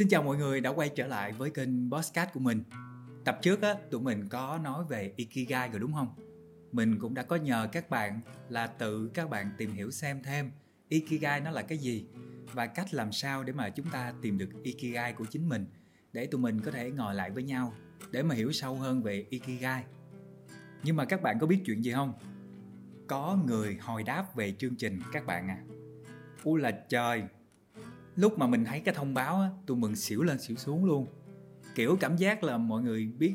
Xin chào mọi người đã quay trở lại với kênh Bosscat của mình. Tập trước á, tụi mình có nói về Ikigai rồi đúng không? Mình cũng đã có nhờ các bạn là tự các bạn tìm hiểu xem thêm Ikigai nó là cái gì và cách làm sao để mà chúng ta tìm được Ikigai của chính mình để tụi mình có thể ngồi lại với nhau để mà hiểu sâu hơn về Ikigai. Nhưng mà các bạn có biết chuyện gì không? Có người hồi đáp về chương trình các bạn à. U là trời, lúc mà mình thấy cái thông báo á, tôi mừng xỉu lên xỉu xuống luôn. Kiểu cảm giác là mọi người biết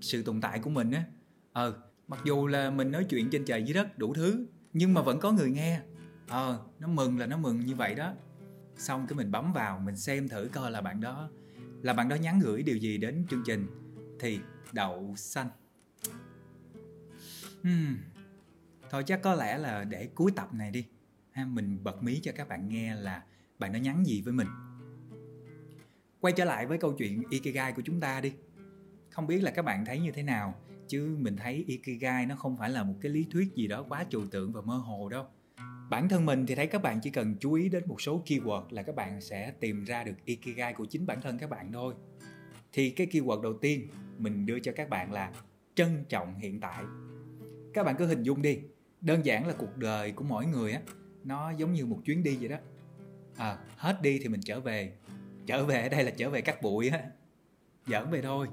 sự tồn tại của mình á. Ờ mặc dù là mình nói chuyện trên trời dưới đất đủ thứ, nhưng mà vẫn có người nghe. Ờ nó mừng là nó mừng như vậy đó. Xong cái mình bấm vào, mình xem thử coi là bạn đó, là bạn đó nhắn gửi điều gì đến chương trình. Thì đậu xanh. Uhm. thôi chắc có lẽ là để cuối tập này đi. Ha, mình bật mí cho các bạn nghe là bạn đã nhắn gì với mình? Quay trở lại với câu chuyện ikigai của chúng ta đi. Không biết là các bạn thấy như thế nào, chứ mình thấy ikigai nó không phải là một cái lý thuyết gì đó quá trừu tượng và mơ hồ đâu. Bản thân mình thì thấy các bạn chỉ cần chú ý đến một số keyword là các bạn sẽ tìm ra được ikigai của chính bản thân các bạn thôi. Thì cái keyword đầu tiên mình đưa cho các bạn là trân trọng hiện tại. Các bạn cứ hình dung đi, đơn giản là cuộc đời của mỗi người á, nó giống như một chuyến đi vậy đó à, hết đi thì mình trở về. Trở về ở đây là trở về cắt bụi á. Dạ, Giỡn về thôi.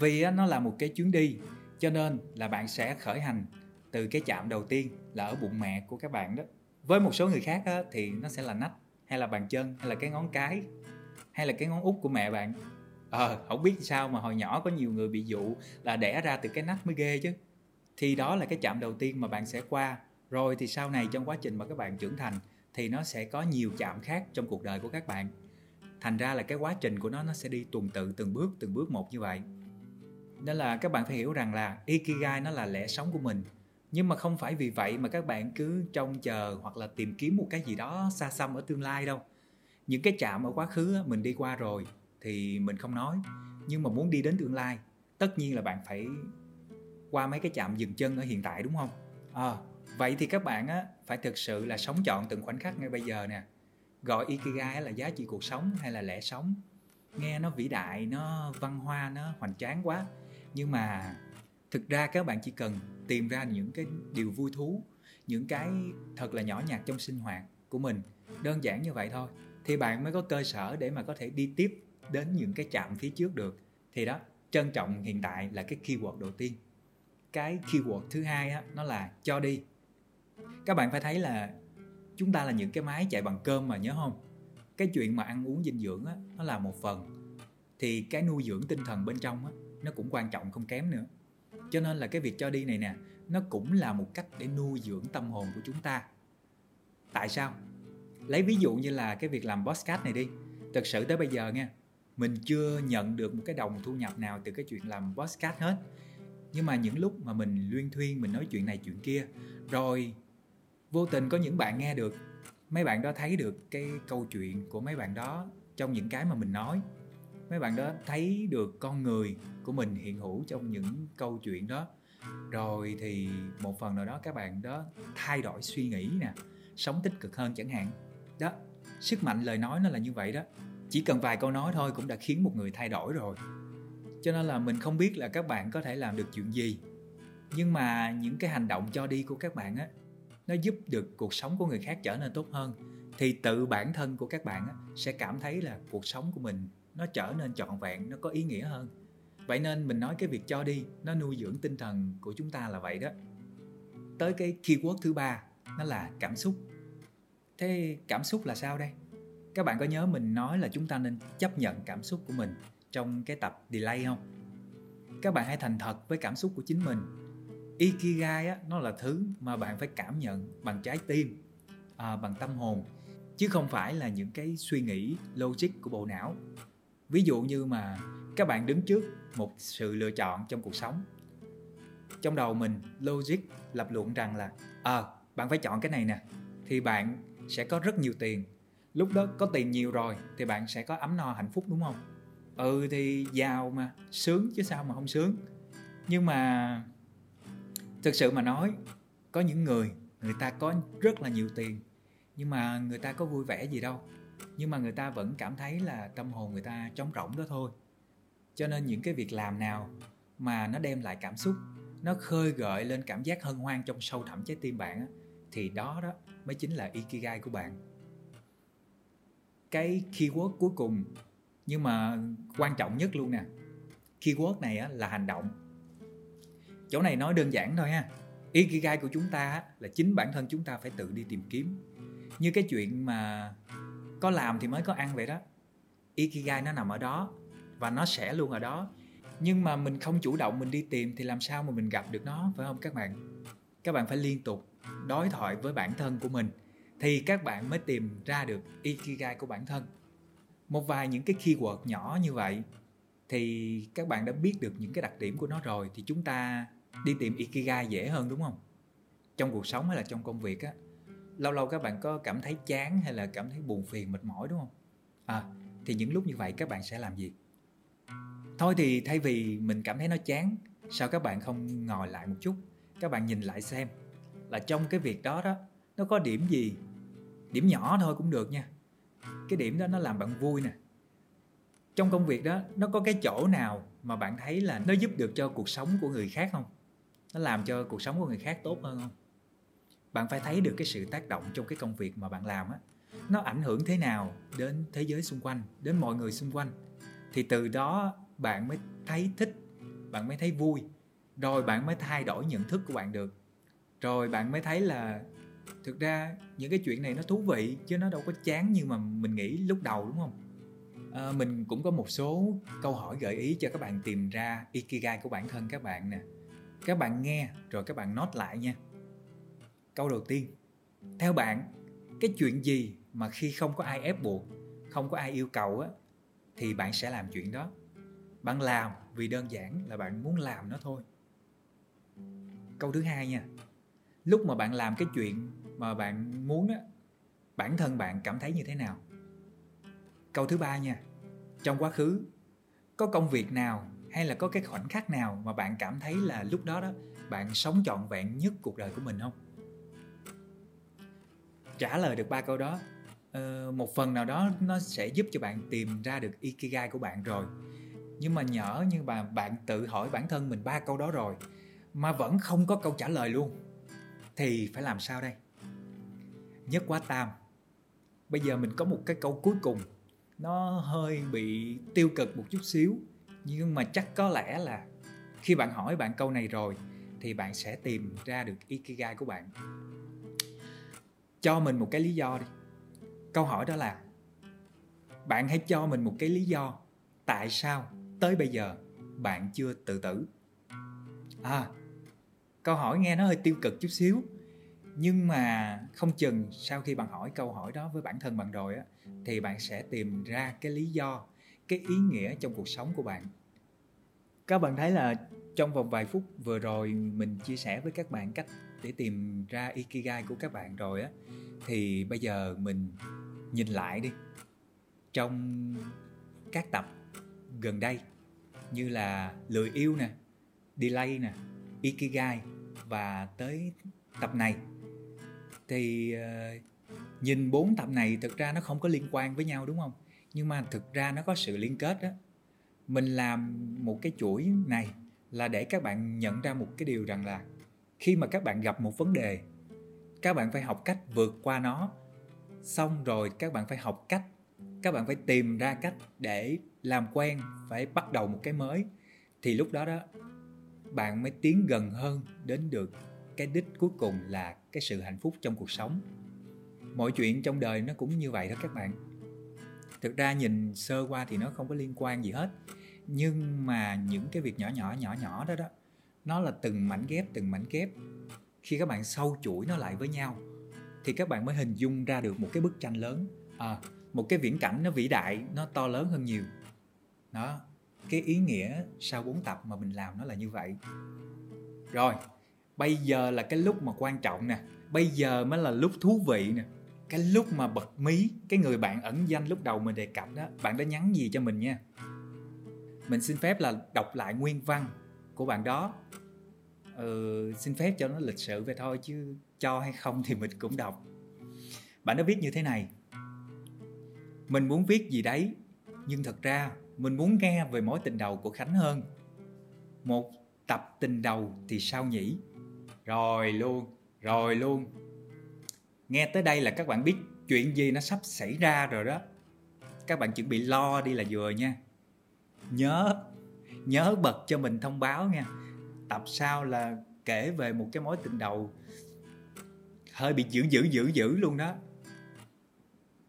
Vì á, nó là một cái chuyến đi cho nên là bạn sẽ khởi hành từ cái chạm đầu tiên là ở bụng mẹ của các bạn đó. Với một số người khác á, thì nó sẽ là nách hay là bàn chân hay là cái ngón cái hay là cái ngón út của mẹ bạn. Ờ không biết sao mà hồi nhỏ có nhiều người bị dụ là đẻ ra từ cái nách mới ghê chứ. Thì đó là cái chạm đầu tiên mà bạn sẽ qua. Rồi thì sau này trong quá trình mà các bạn trưởng thành thì nó sẽ có nhiều chạm khác trong cuộc đời của các bạn. Thành ra là cái quá trình của nó nó sẽ đi tuần tự từng bước từng bước một như vậy. Nên là các bạn phải hiểu rằng là ikigai nó là lẽ sống của mình. Nhưng mà không phải vì vậy mà các bạn cứ trông chờ hoặc là tìm kiếm một cái gì đó xa xăm ở tương lai đâu. Những cái chạm ở quá khứ mình đi qua rồi thì mình không nói. Nhưng mà muốn đi đến tương lai tất nhiên là bạn phải qua mấy cái chạm dừng chân ở hiện tại đúng không? À, vậy thì các bạn á, phải thực sự là sống chọn từng khoảnh khắc ngay bây giờ nè. Gọi ikigai là giá trị cuộc sống hay là lẽ sống? Nghe nó vĩ đại, nó văn hoa, nó hoành tráng quá. Nhưng mà thực ra các bạn chỉ cần tìm ra những cái điều vui thú, những cái thật là nhỏ nhặt trong sinh hoạt của mình. Đơn giản như vậy thôi, thì bạn mới có cơ sở để mà có thể đi tiếp đến những cái chạm phía trước được. Thì đó, trân trọng hiện tại là cái keyword đầu tiên. Cái keyword thứ hai á, nó là cho đi các bạn phải thấy là chúng ta là những cái máy chạy bằng cơm mà nhớ không? Cái chuyện mà ăn uống dinh dưỡng á, nó là một phần. Thì cái nuôi dưỡng tinh thần bên trong á, nó cũng quan trọng không kém nữa. Cho nên là cái việc cho đi này nè, nó cũng là một cách để nuôi dưỡng tâm hồn của chúng ta. Tại sao? Lấy ví dụ như là cái việc làm podcast này đi. Thật sự tới bây giờ nha, mình chưa nhận được một cái đồng thu nhập nào từ cái chuyện làm podcast hết. Nhưng mà những lúc mà mình luyên thuyên, mình nói chuyện này chuyện kia, rồi vô tình có những bạn nghe được. Mấy bạn đó thấy được cái câu chuyện của mấy bạn đó trong những cái mà mình nói. Mấy bạn đó thấy được con người của mình hiện hữu trong những câu chuyện đó. Rồi thì một phần nào đó các bạn đó thay đổi suy nghĩ nè, sống tích cực hơn chẳng hạn. Đó, sức mạnh lời nói nó là như vậy đó. Chỉ cần vài câu nói thôi cũng đã khiến một người thay đổi rồi. Cho nên là mình không biết là các bạn có thể làm được chuyện gì. Nhưng mà những cái hành động cho đi của các bạn á nó giúp được cuộc sống của người khác trở nên tốt hơn. Thì tự bản thân của các bạn sẽ cảm thấy là cuộc sống của mình nó trở nên trọn vẹn, nó có ý nghĩa hơn. Vậy nên mình nói cái việc cho đi, nó nuôi dưỡng tinh thần của chúng ta là vậy đó. Tới cái keyword thứ ba, nó là cảm xúc. Thế cảm xúc là sao đây? Các bạn có nhớ mình nói là chúng ta nên chấp nhận cảm xúc của mình trong cái tập delay không? Các bạn hãy thành thật với cảm xúc của chính mình ikigai á, nó là thứ mà bạn phải cảm nhận bằng trái tim à, bằng tâm hồn chứ không phải là những cái suy nghĩ logic của bộ não. Ví dụ như mà các bạn đứng trước một sự lựa chọn trong cuộc sống trong đầu mình logic lập luận rằng là ờ à, bạn phải chọn cái này nè thì bạn sẽ có rất nhiều tiền lúc đó có tiền nhiều rồi thì bạn sẽ có ấm no hạnh phúc đúng không? Ừ thì giàu mà sướng chứ sao mà không sướng. Nhưng mà thực sự mà nói có những người người ta có rất là nhiều tiền nhưng mà người ta có vui vẻ gì đâu. Nhưng mà người ta vẫn cảm thấy là tâm hồn người ta trống rỗng đó thôi. Cho nên những cái việc làm nào mà nó đem lại cảm xúc nó khơi gợi lên cảm giác hân hoan trong sâu thẳm trái tim bạn á, thì đó đó mới chính là ikigai của bạn. Cái keyword cuối cùng nhưng mà quan trọng nhất luôn nè keyword này á, là hành động chỗ này nói đơn giản thôi ha. Ikigai của chúng ta là chính bản thân chúng ta phải tự đi tìm kiếm. Như cái chuyện mà có làm thì mới có ăn vậy đó. Ikigai nó nằm ở đó và nó sẽ luôn ở đó. Nhưng mà mình không chủ động mình đi tìm thì làm sao mà mình gặp được nó, phải không các bạn? Các bạn phải liên tục đối thoại với bản thân của mình thì các bạn mới tìm ra được ikigai của bản thân. Một vài những cái keyword nhỏ như vậy thì các bạn đã biết được những cái đặc điểm của nó rồi thì chúng ta đi tìm ikigai dễ hơn, đúng không? Trong cuộc sống hay là trong công việc á, lâu lâu các bạn có cảm thấy chán hay là cảm thấy buồn phiền, mệt mỏi, đúng không? À thì những lúc như vậy các bạn sẽ làm gì? Thôi thì thay vì mình cảm thấy nó chán, sao các bạn không ngồi lại một chút? Các bạn nhìn lại xem là trong cái việc đó đó, nó có điểm gì? Điểm nhỏ thôi cũng được nha. Cái điểm đó nó làm bạn vui nè. Trong công việc đó, nó có cái chỗ nào mà bạn thấy là nó giúp được cho cuộc sống của người khác không? Nó làm cho cuộc sống của người khác tốt hơn không? Bạn phải thấy được cái sự tác động trong cái công việc mà bạn làm á nó ảnh hưởng thế nào đến thế giới xung quanh đến mọi người xung quanh. Thì từ đó bạn mới thấy thích bạn mới thấy vui rồi bạn mới thay đổi nhận thức của bạn được. Rồi bạn mới thấy là thực ra những cái chuyện này nó thú vị chứ nó đâu có chán như mà mình nghĩ lúc đầu đúng không? À, mình cũng có một số câu hỏi gợi ý cho các bạn tìm ra ikigai của bản thân các bạn nè các bạn nghe, rồi các bạn nốt lại nha. Câu đầu tiên, theo bạn, cái chuyện gì mà khi không có ai ép buộc, không có ai yêu cầu á, thì bạn sẽ làm chuyện đó? Bạn làm vì đơn giản là bạn muốn làm nó thôi. Câu thứ hai nha, lúc mà bạn làm cái chuyện mà bạn muốn á, bản thân bạn cảm thấy như thế nào? Câu thứ ba nha, trong quá khứ, có công việc nào hay là có cái khoảnh khắc nào mà bạn cảm thấy là lúc đó đó, bạn sống trọn vẹn nhất cuộc đời của mình không? Trả lời được ba câu đó ờ, một phần nào đó nó sẽ giúp cho bạn tìm ra được ikigai của bạn rồi. Nhưng mà nhỡ như bà, bạn tự hỏi bản thân mình ba câu đó rồi, mà vẫn không có câu trả lời luôn, thì phải làm sao đây? Nhất quá tam. Bây giờ mình có một cái câu cuối cùng, nó hơi bị tiêu cực một chút xíu nhưng mà chắc có lẽ là khi bạn hỏi bạn câu này rồi, thì bạn sẽ tìm ra được ikigai của bạn. Cho mình một cái lý do đi. Câu hỏi đó là, bạn hãy cho mình một cái lý do tại sao tới bây giờ bạn chưa tự tử. À câu hỏi nghe nó hơi tiêu cực chút xíu, nhưng mà không chừng sau khi bạn hỏi câu hỏi đó với bản thân bạn rồi á, thì bạn sẽ tìm ra cái lý do cái ý nghĩa trong cuộc sống của bạn. Các bạn thấy là trong vòng vài phút vừa rồi mình chia sẻ với các bạn cách để tìm ra ikigai của các bạn rồi á thì bây giờ mình nhìn lại đi. Trong các tập gần đây như là lười yêu nè delay nè ikigai và tới tập này thì uh, nhìn bốn tập này thực ra nó không có liên quan với nhau đúng không? Nhưng mà thực ra nó có sự liên kết đó. Mình làm một cái chuỗi này là để các bạn nhận ra một cái điều rằng là khi mà các bạn gặp một vấn đề, các bạn phải học cách vượt qua nó. Xong rồi các bạn phải học cách, các bạn phải tìm ra cách để làm quen, phải bắt đầu một cái mới. Thì lúc đó đó, bạn mới tiến gần hơn đến được cái đích cuối cùng là cái sự hạnh phúc trong cuộc sống. Mọi chuyện trong đời nó cũng như vậy đó các bạn thực ra nhìn sơ qua thì nó không có liên quan gì hết. Nhưng mà những cái việc nhỏ nhỏ nhỏ nhỏ đó đó nó là từng mảnh ghép từng mảnh ghép. Khi các bạn sâu chuỗi nó lại với nhau thì các bạn mới hình dung ra được một cái bức tranh lớn. À, một cái viễn cảnh nó vĩ đại nó to lớn hơn nhiều. Đó cái ý nghĩa sau 4 tập mà mình làm nó là như vậy. Rồi bây giờ là cái lúc mà quan trọng nè. Bây giờ mới là lúc thú vị nè cái lúc mà bật mí cái người bạn ẩn danh lúc đầu mình đề cập đó bạn đã nhắn gì cho mình nha? Mình xin phép là đọc lại nguyên văn của bạn đó. Ừ, xin phép cho nó lịch sự về thôi chứ cho hay không thì mình cũng đọc. Bạn đã viết như thế này. Mình muốn viết gì đấy nhưng thật ra mình muốn nghe về mối tình đầu của khánh hơn. Một tập tình đầu thì sao nhỉ? Rồi luôn rồi luôn nghe tới đây là các bạn biết chuyện gì nó sắp xảy ra rồi đó. Các bạn chuẩn bị lo đi là vừa nha. Nhớ nhớ bật cho mình thông báo nha. Tập sau là kể về một cái mối tình đầu. Hơi bị dữ dữ dữ dữ luôn đó.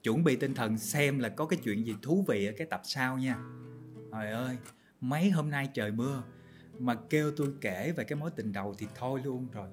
Chuẩn bị tinh thần xem là có cái chuyện gì thú vị ở cái tập sau nha. Trời ơi, mấy hôm nay trời mưa, mà kêu tôi kể về cái mối tình đầu thì thôi luôn rồi.